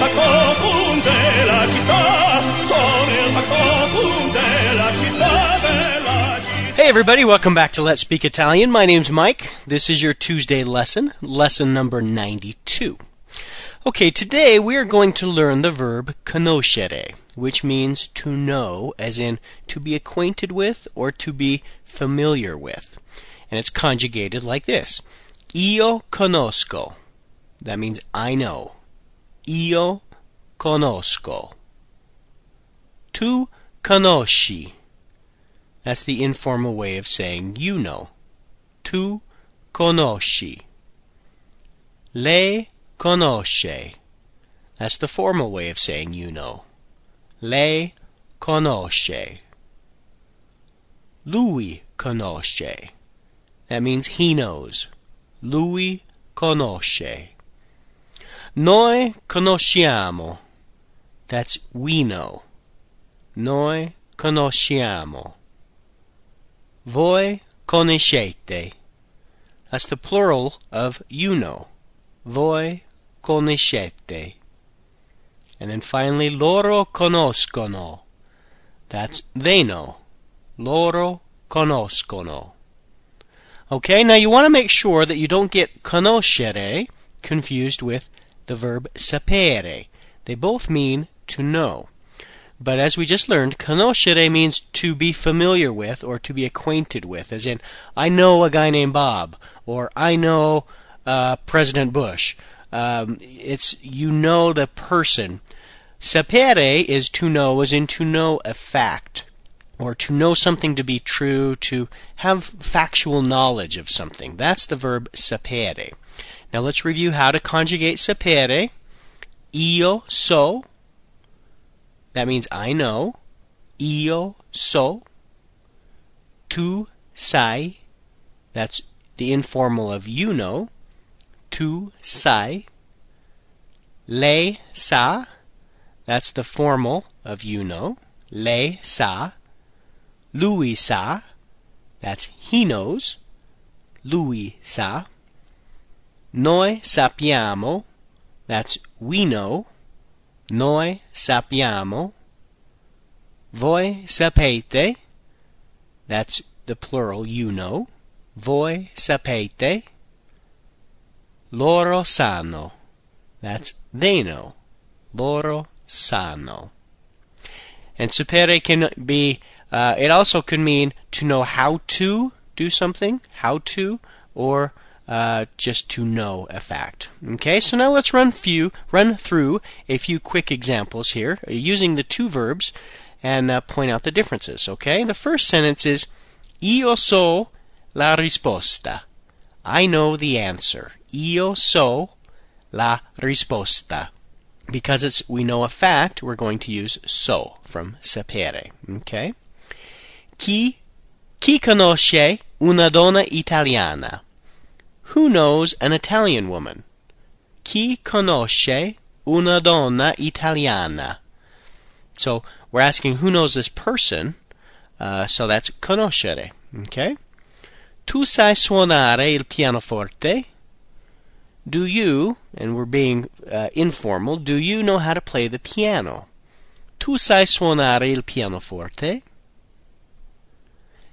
della città, sono il della città. Hey everybody, welcome back to Let's Speak Italian. My name's Mike. This is your Tuesday lesson, lesson number 92. Okay, today we are going to learn the verb conoscere, which means to know, as in to be acquainted with or to be familiar with. And it's conjugated like this. Io conosco. That means I know. Io conosco. Tu conosci. That's the informal way of saying you know. Tu conosci. Lei conosce. That's the formal way of saying you know. Lei conosce. Lui conosce. That means he knows. Lui conosce. Noi conosciamo. That's we know. Noi conosciamo. Voi conoscete. That's the plural of you know. Voi conoscete. And then finally, loro conoscono. That's they know. Loro conoscono. Okay, now you want to make sure that you don't get conoscere confused with the verb sapere. They both mean to know. But as we just learned, conoscere means to be familiar with or to be acquainted with, as in, I know a guy named Bob, or I know uh, President Bush. Um, it's you know the person. Sapere is to know, as in to know a fact, or to know something to be true, to have factual knowledge of something. That's the verb sapere. Now let's review how to conjugate sapere. Io so. That means I know. Io so. Tu sai. That's the informal of you know. Tu sai. Lei sa. That's the formal of you know. Lei sa. Lui sa. That's he knows. Lui sa. Noi sappiamo. That's we know. Noi sappiamo. Voi sapete. That's the plural you know. Voi sapete. Loro sanno. That's they know. Loro sanno. And sapere can be, uh, it also could mean to know how to do something, how to, or uh, just to know a fact. Okay, so now let's run few run through a few quick examples here uh, using the two verbs and uh, point out the differences. Okay, the first sentence is Io so la risposta. I know the answer. Io so la risposta. Because it's we know a fact, we're going to use so from sapere. Okay? Chi chi conosce una donna italiana? Who knows an Italian woman? Chi conosce una donna italiana? So we're asking who knows this person. Uh, so that's conoscere. Okay? Tu sai suonare il pianoforte? Do you, and we're being uh, informal, do you know how to play the piano? Tu sai suonare il pianoforte?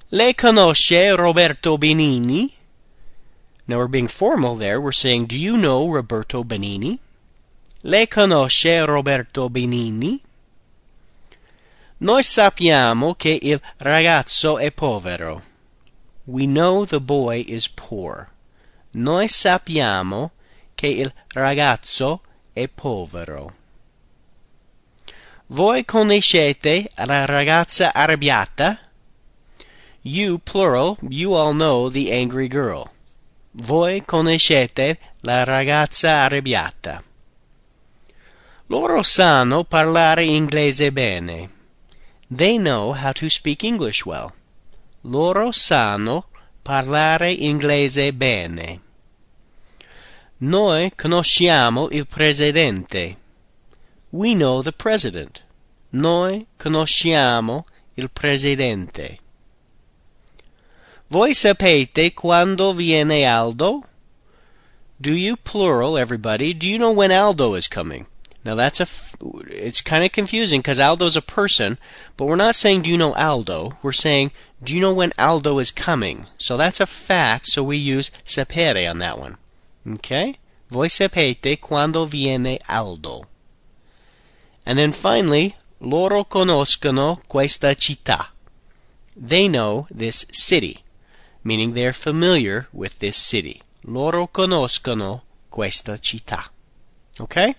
Lei conosce Roberto Benini? Now we're being formal there. We're saying, Do you know Roberto Benini? Lei conosce Roberto Benini? Noi sappiamo che il ragazzo è povero. We know the boy is poor. Noi sappiamo che il ragazzo è povero. Voi conoscete la ragazza arrabbiata? You, plural, you all know the angry girl. Voi conoscete la ragazza arrabbiata. Loro sanno parlare inglese bene. They know how to speak English well. Loro sanno parlare inglese bene. Noi conosciamo il presidente. We know the president. Noi conosciamo il presidente. Voi sapete quando viene Aldo? Do you, plural, everybody, do you know when Aldo is coming? Now that's a f- it's kind of confusing because Aldo's a person, but we're not saying do you know Aldo? We're saying do you know when Aldo is coming? So that's a fact, so we use sapere on that one. Okay? Voi sapete quando viene Aldo. And then finally, loro conoscono questa città. They know this city, meaning they're familiar with this city. Loro conoscono questa città. Okay?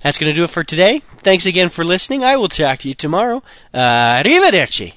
That's going to do it for today. Thanks again for listening. I will talk to you tomorrow. Uh, arrivederci.